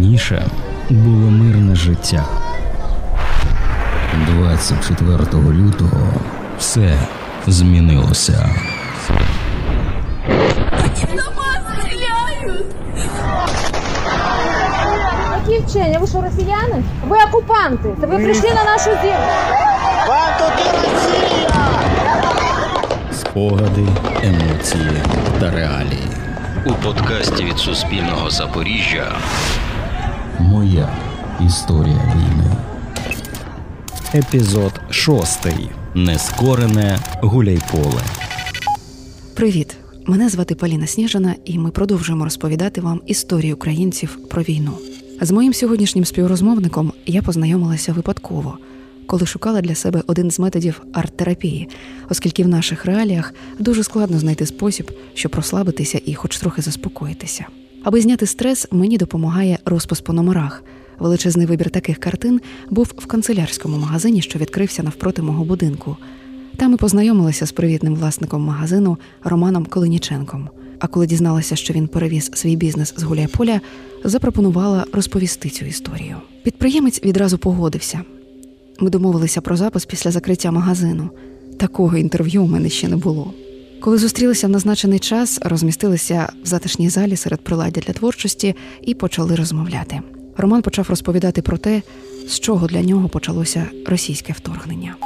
Раніше було мирне життя. 24 лютого все змінилося. Які вчення? Ви що, росіяни? Ви окупанти. Та ви прийшли на нашу землю. Спогади, емоції та реалії. У подкасті від Суспільного Запоріжжя Моя історія війни. Епізод шостий. Нескорене гуляйполе. Привіт! Мене звати Поліна Сніжина, і ми продовжуємо розповідати вам історію українців про війну. З моїм сьогоднішнім співрозмовником я познайомилася випадково, коли шукала для себе один з методів арт-терапії, оскільки в наших реаліях дуже складно знайти спосіб, щоб розслабитися і хоч трохи заспокоїтися. Аби зняти стрес, мені допомагає розпис по номерах. Величезний вибір таких картин був в канцелярському магазині, що відкрився навпроти мого будинку. Там і познайомилася з привітним власником магазину Романом Колиніченком. А коли дізналася, що він перевіз свій бізнес з Гуляйполя, запропонувала розповісти цю історію. Підприємець відразу погодився. Ми домовилися про запис після закриття магазину. Такого інтерв'ю у мене ще не було. Коли зустрілися в назначений час, розмістилися в затишній залі серед приладдя для творчості і почали розмовляти. Роман почав розповідати про те, з чого для нього почалося російське вторгнення.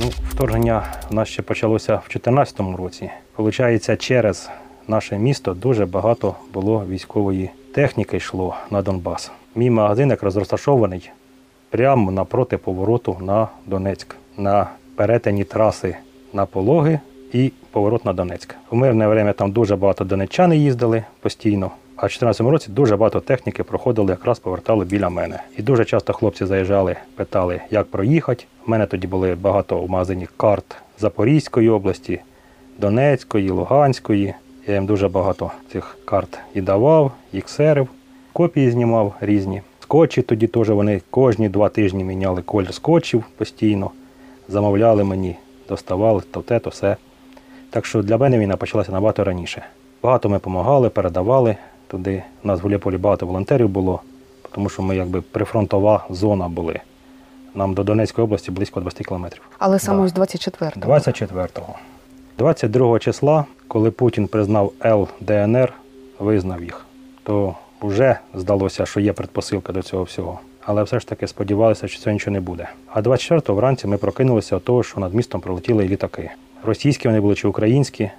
Ну, вторгнення у нас ще почалося в 2014 році. Получається, через наше місто дуже багато було військової техніки йшло на Донбас. Мій магазин якраз розташований прямо напроти повороту на Донецьк, на перетині траси на пологи і поворот на Донецьк. У мирне время там дуже багато донеччани їздили постійно. А в 2014 році дуже багато техніки проходили, якраз повертали біля мене. І дуже часто хлопці заїжджали, питали, як проїхати. У мене тоді були багато в карт Запорізької області, Донецької, Луганської. Я їм дуже багато цих карт і давав, і ксерив, копії знімав різні. Скотчі тоді теж вони кожні два тижні міняли колір скотчів постійно, замовляли мені, доставали то те, то все. Так що для мене війна почалася набагато раніше. Багато ми допомагали, передавали туди. У нас в Гуляйполі багато волонтерів було, тому що ми якби прифронтова зона були. Нам до Донецької області близько 20 кілометрів. Але саме Да. ось 24-го. 24-го. 22 числа, коли Путін признав ЛДНР, визнав їх, то вже здалося, що є предпосилка до цього всього. Але все ж таки сподівалися, що цього нічого не буде. А 24-го вранці ми прокинулися від того, що над містом пролетіли літаки. Російські вони були чи українські.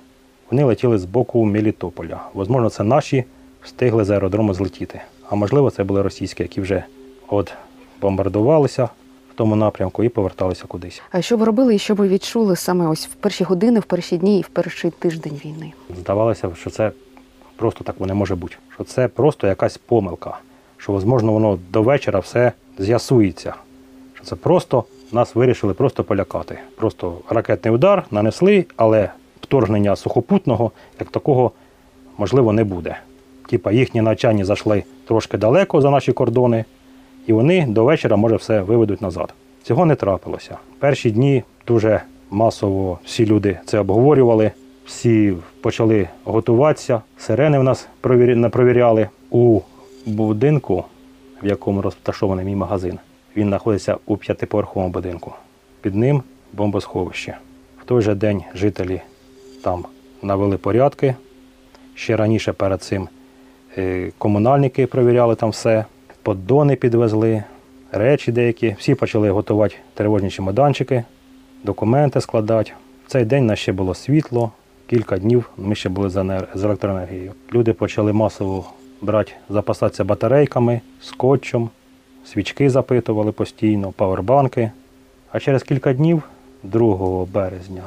Вони летіли з боку Мелітополя. Можливо, це наші встигли з аеродрому злетіти. А можливо, це були російські, які вже от бомбардувалися в тому напрямку і поверталися кудись. А що ви робили і що ви відчули саме ось в перші години, в перші дні і в перший тиждень війни? Здавалося, що це просто так не може бути. Що це просто якась помилка. Що, можливо, воно до вечора все з'ясується. Що це просто нас вирішили просто полякати. Просто ракетний удар нанесли, але вторгнення сухопутного як такого можливо не буде. Типа їхні навчання зайшли трошки далеко за наші кордони, і вони до вечора, може, все виведуть назад. Цього не трапилося. Перші дні дуже масово всі люди це обговорювали, всі почали готуватися. Сирени в нас провіряли у будинку, в якому розташований мій магазин. Він знаходиться у п'ятиповерховому будинку. Під ним бомбосховище. В той же день жителі там навели порядки. Ще раніше перед цим е, комунальники перевіряли там все, поддони підвезли, речі деякі. Всі почали готувати тривожні чемоданчики, документи складати. В цей день нас ще було світло, кілька днів ми ще були з електроенергією. Люди почали масово брати, запасатися батарейками, скотчем, свічки запитували постійно, павербанки. А через кілька днів, 2 березня,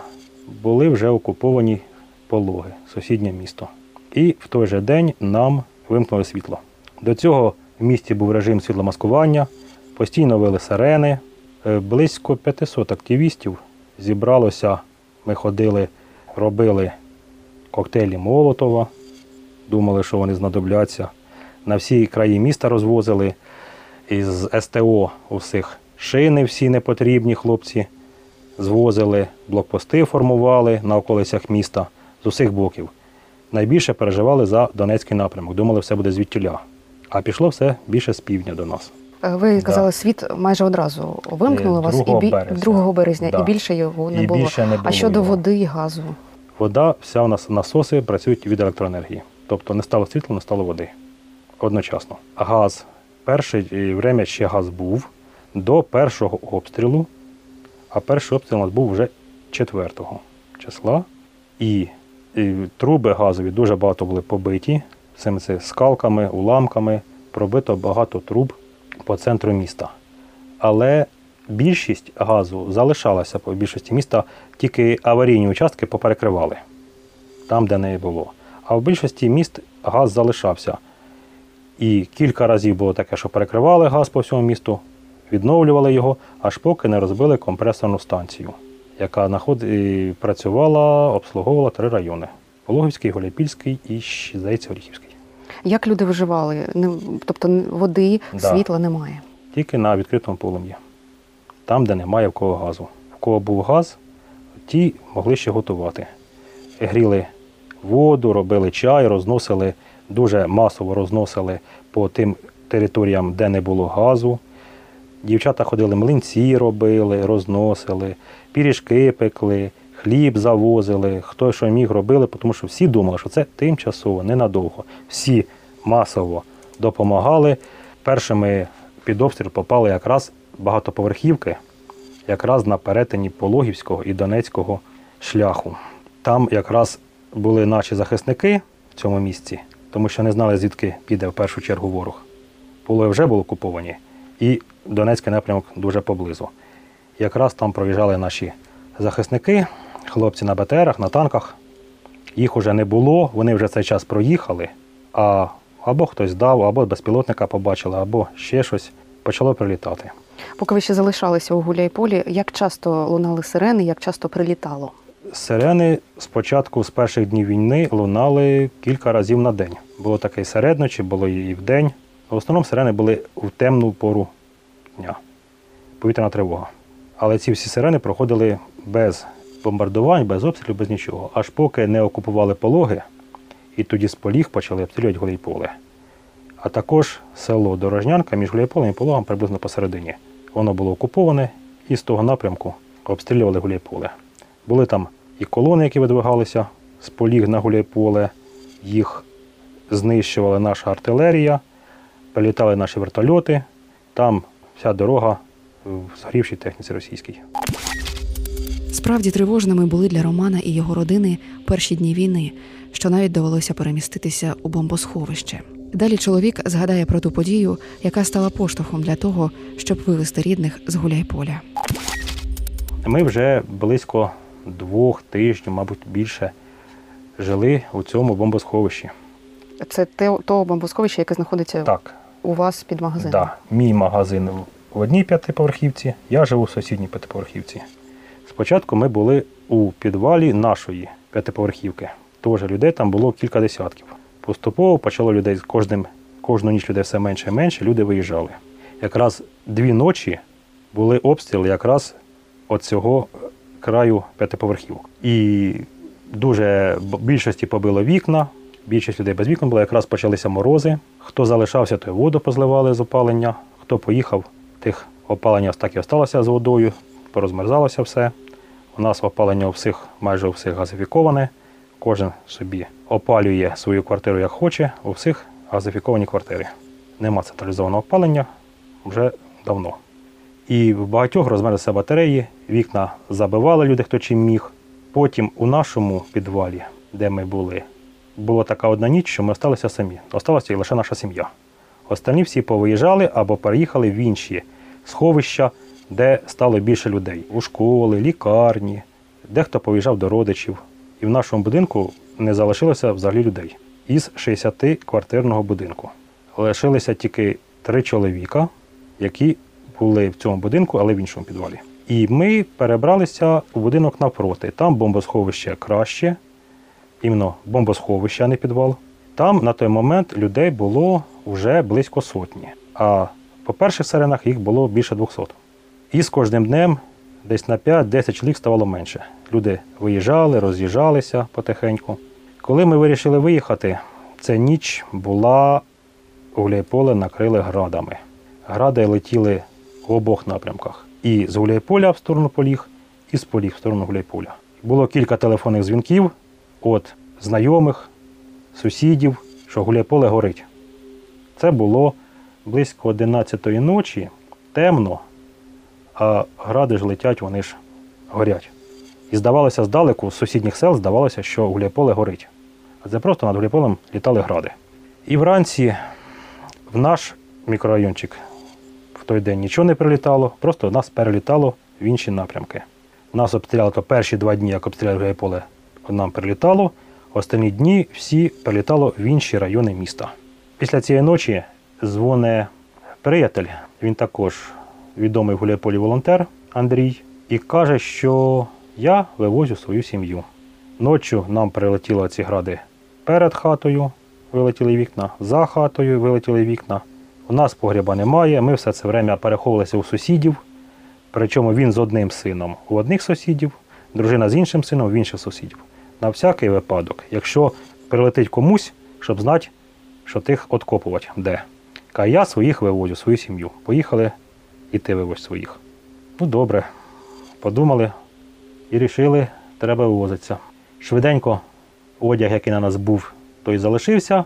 були вже окуповані пологи, сусіднє місто. І в той же день нам вимкнули світло. До цього в місті був режим світломаскування, постійно вели сирени. Е, Близько 500 активістів зібралося. Ми ходили, робили коктейлі Молотова, думали, що вони знадобляться. На всі краї міста розвозили із СТО усіх шини всі непотрібні хлопці звозили, блокпости формували на околицях міста з усіх боків. Найбільше переживали за Донецький напрямок, думали, все буде звідтіля. А пішло все більше з півдня до нас. Е, Ви Да. казали, світ майже одразу вимкнули Е, вас 2 і бі... березня. 2 березня, Да. і більше його не І було. більше не було а щодо його. води і газу, Вода, вся у нас насоси працюють від електроенергії. Тобто не стало світла, не стало води. Одночасно. Газ. Перше время ще газ був до першого обстрілу, а перший обстріл у нас був вже 4 числа. І, і труби газові дуже багато були побиті цими скалками, уламками, пробито багато труб по центру міста. Але більшість газу залишалася по більшості міста, тільки аварійні участки поперекривали там, де не було. А в більшості міст газ залишався. І кілька разів було таке, що перекривали газ по всьому місту, відновлювали його, аж поки не розбили компресорну станцію, яка наход... і працювала, обслуговувала три райони: Пологівський, Гуляйпільський і, здається, Оріхівський. як люди виживали? Тобто води, Да. світла немає. Тільки на відкритому полум'ї. Там, де немає в кого газу. В кого був газ, ті могли ще готувати. Гріли воду, робили чай, розносили, дуже масово розносили по тим територіям, де не було газу. Дівчата ходили, млинці робили, розносили, піріжки пекли, хліб завозили, хто що міг робили, тому що всі думали, що це тимчасово, ненадовго. Всі масово допомагали. Першими під обстріл попали якраз багатоповерхівки, якраз на перетині Пологівського і Донецького шляху. Там якраз були наші захисники в цьому місці, тому що не знали, звідки піде в першу чергу ворог. Пологи вже були окуповані, і Донецький напрямок дуже поблизу. Якраз там проїжджали наші захисники, хлопці на БТРах, на танках. Їх уже не було, вони вже цей час проїхали, а або хтось дав, або безпілотника побачили, або ще щось почало прилітати. Поки ви ще залишалися у Гуляйполі, як часто лунали сирени, як часто прилітало? Сирени спочатку з перших днів війни лунали кілька разів на день. Було таке і середночі, було і в день. В основному сирени були в темну пору дня. Повітряна тривога. Але ці всі сирени проходили без бомбардувань, без обстрілів, без нічого. Аж поки не окупували пологи, і тоді з поліг почали обстрілювати Гуляйполе. А також село Дорожнянка між Гуляйполем і Пологом приблизно посередині. Воно було окуповане і з того напрямку обстрілювали Гуляйполе. Були там і колони, які видвигалися з поліг на Гуляйполе, їх знищувала наша артилерія, прилітали наші вертольоти. Там вся дорога в згорівшій техніці російській. Справді тривожними були для Романа і його родини перші дні війни, що навіть довелося переміститися у бомбосховище. Далі чоловік згадає про ту подію, яка стала поштовхом для того, щоб вивезти рідних з Гуляйполя. Ми вже близько двох тижнів, мабуть, більше жили у цьому бомбосховищі. Це те то бомбосховище, яке знаходиться Так, у вас під магазином. Да, мій магазин в одній п'ятиповерхівці, я живу в сусідній п'ятиповерхівці. Спочатку ми були у підвалі нашої п'ятиповерхівки. Тож людей там було кілька десятків. Поступово почало людей з кожним, кожну ніч людей все менше і менше, люди виїжджали. Якраз дві ночі були обстріли якраз от цього краю п'ятиповерхівок. І дуже більшості побило вікна, більшість людей без вікон було, якраз почалися морози. Хто залишався, той воду позливали з опалення. Хто поїхав, тих опалення так і осталося з водою, порозмерзалося все. У нас опалення у всіх, майже у всіх газифіковане. Кожен собі опалює свою квартиру як хоче, у всіх газифіковані квартири. Нема централізованого опалення вже давно. І в багатьох розмерзлися батареї, вікна забивали люди, хто чим міг. Потім у нашому підвалі, де ми були, була така одна ніч, що ми залишилися самі. Осталася лише наша сім'я. Останні всі повиїжджали або переїхали в інші сховища, де стало більше людей. У школи, лікарні, дехто повиїжджав до родичів. І в нашому будинку не залишилося взагалі людей із 60-квартирного будинку. Лишилися тільки три чоловіка, які були в цьому будинку, але в іншому підвалі. І ми перебралися у будинок навпроти. Там бомбосховище краще, іменно бомбосховище, а не підвал. Там на той момент людей було вже близько сотні. А по перших сиренах їх було більше 200. І з кожним днем десь на 5-10 чоловік ставало менше. Люди виїжджали, роз'їжджалися потихеньку. Коли ми вирішили виїхати, ця ніч була Гуляйполе накрили градами. Гради летіли в обох напрямках. І з Гуляйполя в сторону Поліг, і з Поліг в сторону Гуляйполя. Було кілька телефонних дзвінків від знайомих, сусідів, що Гуляйполе горить. Це було близько 11 ночі, темно, а гради ж летять, вони ж горять. І здавалося здалеку, з сусідніх сел здавалося, що Гуляйполе горить. А це просто над Гуляйполем літали гради. І вранці в наш мікрорайончик в той день нічого не прилітало, просто нас перелітало в інші напрямки. Нас обстріляли то перші два дні, як обстріляли Гуляйполе, нам прилітало, останні дні всі прилітало в інші райони міста. Після цієї ночі дзвоне приятель, він також відомий в Гуляйполі волонтер Андрій, і каже, що я вивозю свою сім'ю. Ночі нам прилетіли ці гради перед хатою, вилетіли вікна, за хатою вилетіли вікна. У нас погріба немає, ми все це время переховувалися у сусідів. Причому він з одним сином у одних сусідів, дружина з іншим сином в інших сусідів. На всякий випадок, якщо прилетить комусь, щоб знати, що тих откопувати де. Каже, я своїх вивозю, свою сім'ю. Поїхали і ти вивозь своїх. Ну добре, подумали і рішили, треба вивозитися. Швиденько одяг, який на нас був, той залишився.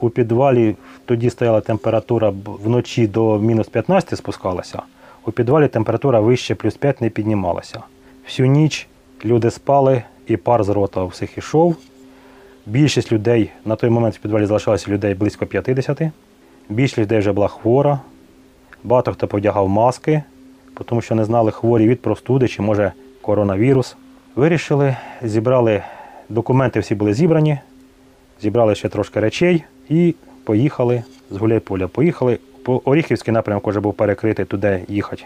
У підвалі тоді стояла температура вночі до мінус 15 спускалася. У підвалі температура вище плюс 5 не піднімалася. Всю ніч люди спали, і пар з рота у всіх ішов. Більшість людей на той момент в підвалі залишалося людей близько 50. Більшість людей вже була хвора. Багато хто подягав маски, тому що не знали хворі від простуди чи може коронавірус. Вирішили, зібрали документи, всі були зібрані, зібрали ще трошки речей і поїхали з Гуляйполя. Поїхали. По Оріхівський напрямок вже був перекритий туди їхати.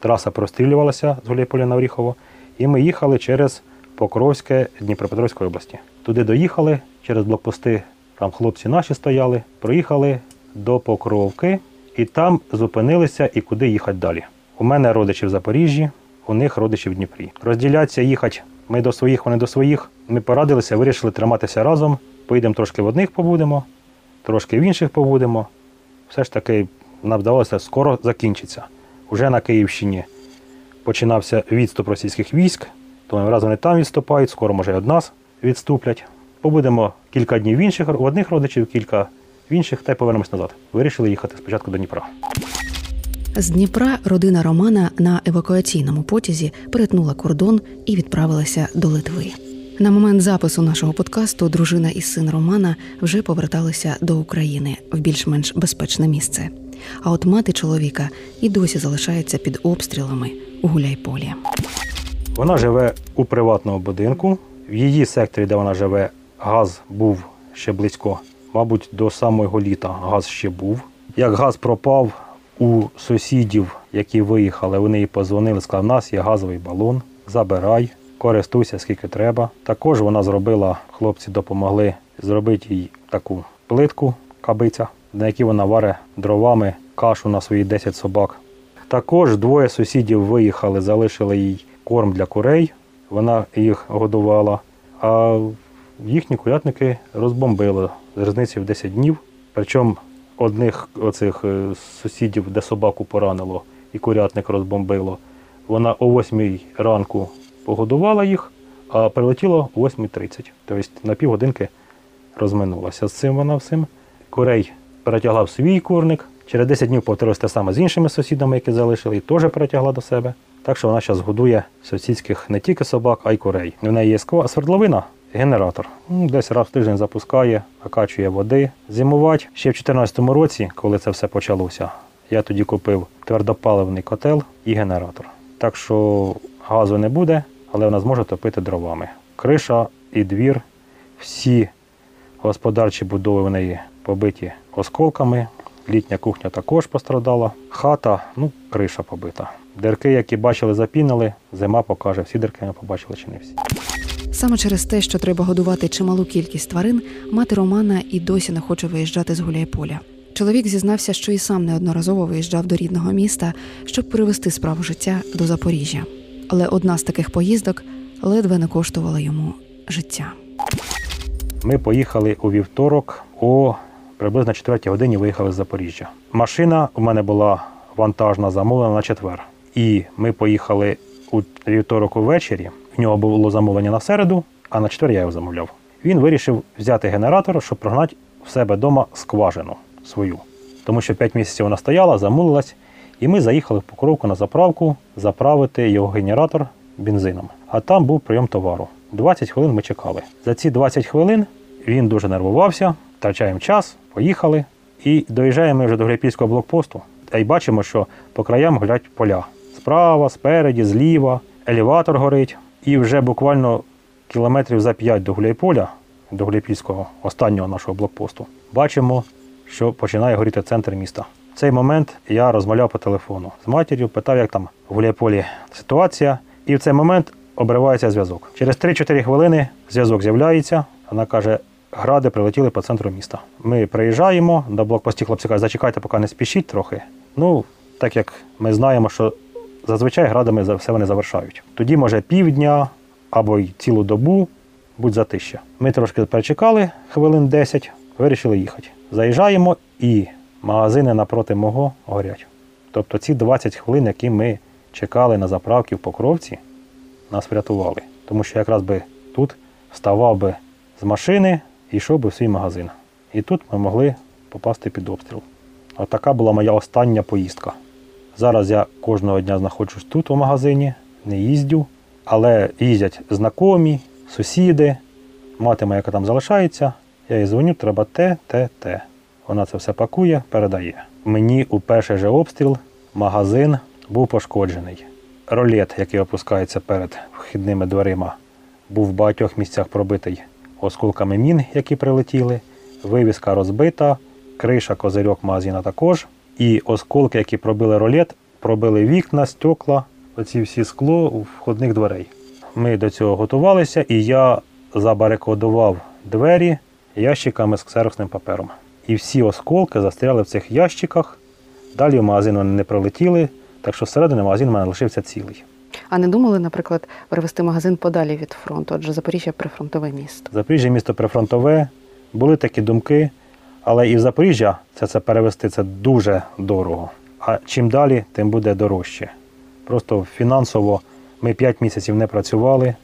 Траса прострілювалася з Гуляйполя на Оріхово. І ми їхали через Покровське Дніпропетровської області. Туди доїхали через блокпости. Там хлопці наші стояли, проїхали до Покровки і там зупинилися і куди їхати далі. У мене родичі в Запоріжжі, у них родичі в Дніпрі. Розділятися, їхати ми до своїх, вони до своїх. Ми порадилися, вирішили триматися разом. Поїдемо трошки в одних побудемо, трошки в інших побудемо. Все ж таки нам вдалося скоро закінчиться. Уже на Київщині починався відступ російських військ, то раз вони там відступають, скоро може і від нас відступлять. Побудемо кілька днів в інших, в одних родичів, кілька в інших, та й повернемось назад. Вирішили їхати спочатку до Дніпра. З Дніпра родина Романа на евакуаційному потязі перетнула кордон і відправилася до Литви. На момент запису нашого подкасту дружина і син Романа вже поверталися до України в більш-менш безпечне місце. А от мати чоловіка і досі залишається під обстрілами у Гуляйполі. Вона живе у приватному будинку. В її секторі, де вона живе, газ був ще близько, мабуть, до самого літа газ ще був. Як газ пропав у сусідів, які виїхали, вони їй позвонили, сказали, у нас є газовий балон, забирай, користуйся скільки треба. Також вона зробила, хлопці допомогли зробити їй таку плитку, кабиця, на якій вона варить дровами кашу на свої 10 собак. Також двоє сусідів виїхали, залишили їй корм для курей. Вона їх годувала. А їхні курятники розбомбили з різниці в 10 днів. Причому одних оцих е, сусідів, де собаку поранило, і курятник розбомбило. Вона о 8 ранку погодувала їх, а прилетіло о 8.30. Тобто на півгодинки розминулася з цим вона всім. Курей перетягла в свій курник. Через 10 днів повторилось те саме з іншими сусідами, які залишили, і теж перетягла до себе. Так що вона зараз годує сусідських не тільки собак, а й курей. У неї є свердловина, генератор. Ну, Десь раз в тиждень запускає, накачує води. Зимувати ще в 2014 році, коли це все почалося, я тоді купив твердопаливний котел і генератор. Так що газу не буде, але вона зможе топити дровами. Криша і двір, всі господарчі будови в неї побиті осколками. Літня кухня також пострадала. Хата, ну, криша побита. Дирки, які бачили, запінили, зима покаже, всі дирки ми побачили чи не всі. Саме через те, що треба годувати чималу кількість тварин, мати Романа і досі не хоче виїжджати з Гуляйполя. Чоловік зізнався, що і сам неодноразово виїжджав до рідного міста, щоб перевести справу життя до Запоріжжя. Але одна з таких поїздок ледве не коштувала йому життя. Ми поїхали у вівторок о приблизно 4 годині виїхали з Запоріжжя. Машина у мене була вантажна замовлена на четвер. І ми поїхали у вівторок увечері. В нього було замовлення на середу, а на четвер я його замовляв. Він вирішив взяти генератор, щоб прогнати в себе вдома скважину свою. Тому що 5 місяців вона стояла, замулилась, і ми заїхали в Покровку на заправку заправити його генератор бензином. А там був прийом товару. 20 хвилин ми чекали. За ці 20 хвилин він дуже нервувався, втрачаємо час, поїхали. І доїжджаємо ми вже до Гуляйпільського блокпосту. Та й бачимо, що по краям гулять поля. Справа, спереді, зліва, елеватор горить. І вже буквально кілометрів за 5 до Гуляйполя, до Гуляйпільського, останнього нашого блокпосту, бачимо, що починає горіти центр міста. Цей момент я розмовляв по телефону з матір'ю, питав, як там в Гуляйполі ситуація. І в цей момент обривається зв'язок. Через 3-4 хвилини зв'язок з'являється. Вона каже: гради прилетіли по центру міста. Ми приїжджаємо до блокпості, хлопці кажуть, зачекайте, поки не спішіть трохи. Ну, так як ми знаємо, що зазвичай градами все вони завершають. Тоді, може, півдня або й цілу добу будь затища. Ми трошки перечекали хвилин 10, вирішили їхати. Заїжджаємо і магазини напроти мого горять. Тобто ці 20 хвилин, які ми чекали на заправки в Покровці, нас врятували. Тому що якраз би тут вставав би з машини і йшов би в свій магазин. І тут ми могли попасти під обстріл. От така була моя остання поїздка. Зараз я кожного дня знаходжусь тут у магазині, не їздю, але їздять знайомі, сусіди, мати моя, яка там залишається. Я їй дзвоню, треба те, те, те. Вона це все пакує, передає. Мені у перший же обстріл магазин був пошкоджений. Ролет, який опускається перед вхідними дверима, був в багатьох місцях пробитий осколками мін, які прилетіли. Вивіска розбита, криша, козирьок магазина також. І осколки, які пробили ролет, пробили вікна, стекла, оці всі скло входних дверей. Ми до цього готувалися, і я забарикодував двері ящиками з ксероксним папером. І всі осколки застряли в цих ящиках. Далі в магазин вони не пролетіли, так що всередині магазин у мене лишився цілий. А не думали, наприклад, перевести магазин подалі від фронту, адже Запоріжжя прифронтове місто. Запоріжжя місто прифронтове, були такі думки, але і в Запоріжжя це, це перевести це дуже дорого. А чим далі, тим буде дорожче. Просто фінансово ми 5 місяців не працювали.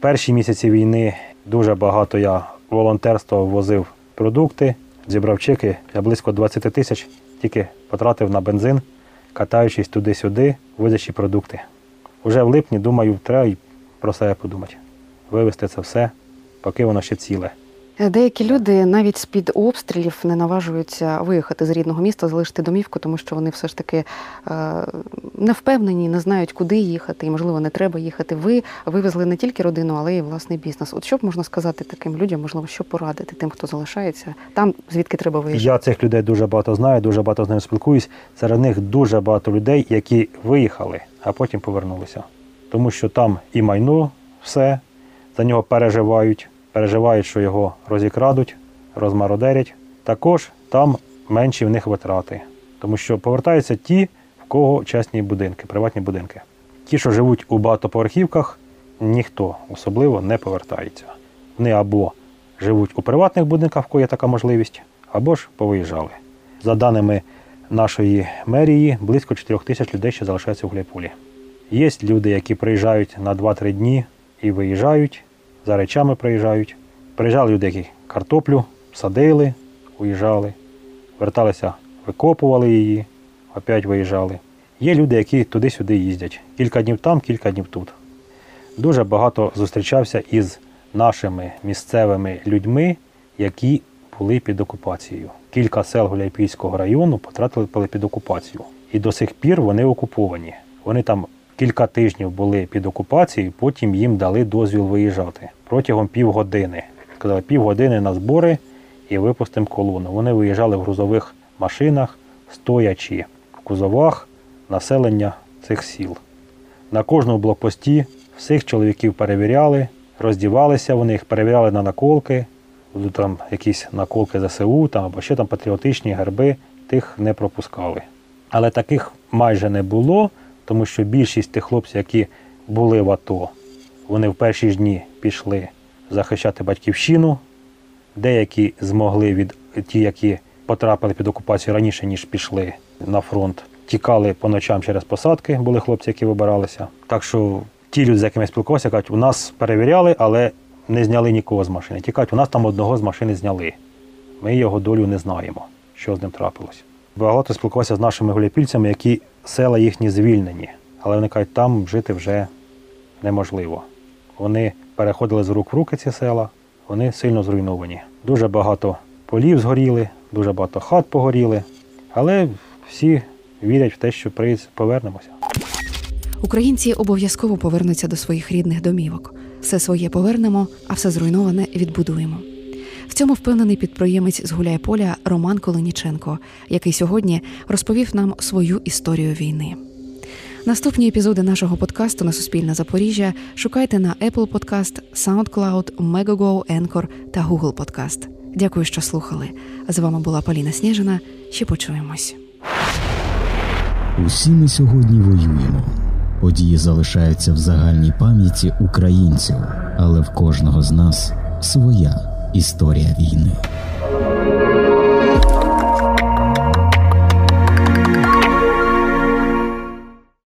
Перші місяці війни дуже багато я волонтерство возив продукти, зібрав чеки. Я близько 20 тисяч тільки потратив на бензин, катаючись туди-сюди, возячи продукти. Уже в липні, думаю, треба про себе подумати. Вивезти це все, поки воно ще ціле. Е, Деякі люди навіть з-під обстрілів не наважуються виїхати з рідного міста, залишити домівку, тому що вони все ж таки е, не впевнені, не знають, куди їхати, і можливо не треба їхати. Ви вивезли не тільки родину, але й власний бізнес. От що б можна сказати таким людям, можливо, що порадити тим, хто залишається там, звідки треба виїжджати? Я цих людей дуже багато знаю, дуже багато з ними спілкуюсь. Серед них дуже багато людей, які виїхали, а потім повернулися. Тому що там і майно все, за нього переживають, переживають, що його розікрадуть, розмародерять. Також там менші в них витрати. Тому що повертаються ті, в кого частні будинки, приватні будинки. Ті, що живуть у багатоповерхівках, ніхто особливо не повертається. Вони або живуть у приватних будинках, в кого є така можливість, або ж повиїжджали. За даними нашої мерії, близько 4 тисяч людей ще залишаються у Гуляйполі. Є люди, які приїжджають на 2-3 дні і виїжджають, за речами приїжджають. Приїжджали люди, картоплю садили, уїжджали, верталися, викопували її, опять виїжджали. Є люди, які туди-сюди їздять. Кілька днів там, кілька днів тут. Дуже багато зустрічався із нашими місцевими людьми, які були під окупацією. Кілька сел Гуляйпільського району потрапили під окупацію. І до сих пір вони окуповані. Вони там кілька тижнів були під окупацією, потім їм дали дозвіл виїжджати протягом півгодини. Сказали, півгодини на збори і випустимо колону. Вони виїжджали в грузових машинах, стоячи в кузовах населення цих сіл. На кожному блокпості всіх чоловіків перевіряли, роздівалися вони, їх перевіряли на наколки, там якісь наколки ЗСУ там, або ще там патріотичні герби, тих не пропускали. Але таких майже не було, тому що більшість тих хлопців, які були в АТО, вони в перші ж дні пішли захищати батьківщину. Деякі змогли від ті, які потрапили під окупацію раніше, ніж пішли на фронт. Тікали по ночам через посадки, були хлопці, які вибиралися. Так що ті люди, з якими я спілкувався, кажуть, у нас перевіряли, але не зняли нікого з машини. Ті кажуть, у нас там одного з машини зняли. Ми його долю не знаємо, що з ним трапилось. Багато спілкувався з нашими гуляпільцями, які села їхні звільнені, але вони кажуть, там жити вже неможливо. Вони переходили з рук в руки ці села, вони сильно зруйновані. Дуже багато полів згоріли, дуже багато хат погоріли, але всі вірять в те, що повернемося. Українці обов'язково повернуться до своїх рідних домівок. Все своє повернемо, а все зруйноване відбудуємо. В цьому впевнений підприємець з Гуляйполя Роман Колиніченко, який сьогодні розповів нам свою історію війни. Наступні епізоди нашого подкасту на Суспільне Запоріжжя шукайте на Apple Podcast, SoundCloud, Megogo, Anchor та Google Podcast. Дякую, що слухали. З вами була Поліна Сніжина. Ще почуємось. Усі ми сьогодні воюємо. Події залишаються в загальній пам'яті українців, але в кожного з нас своя Історія війни.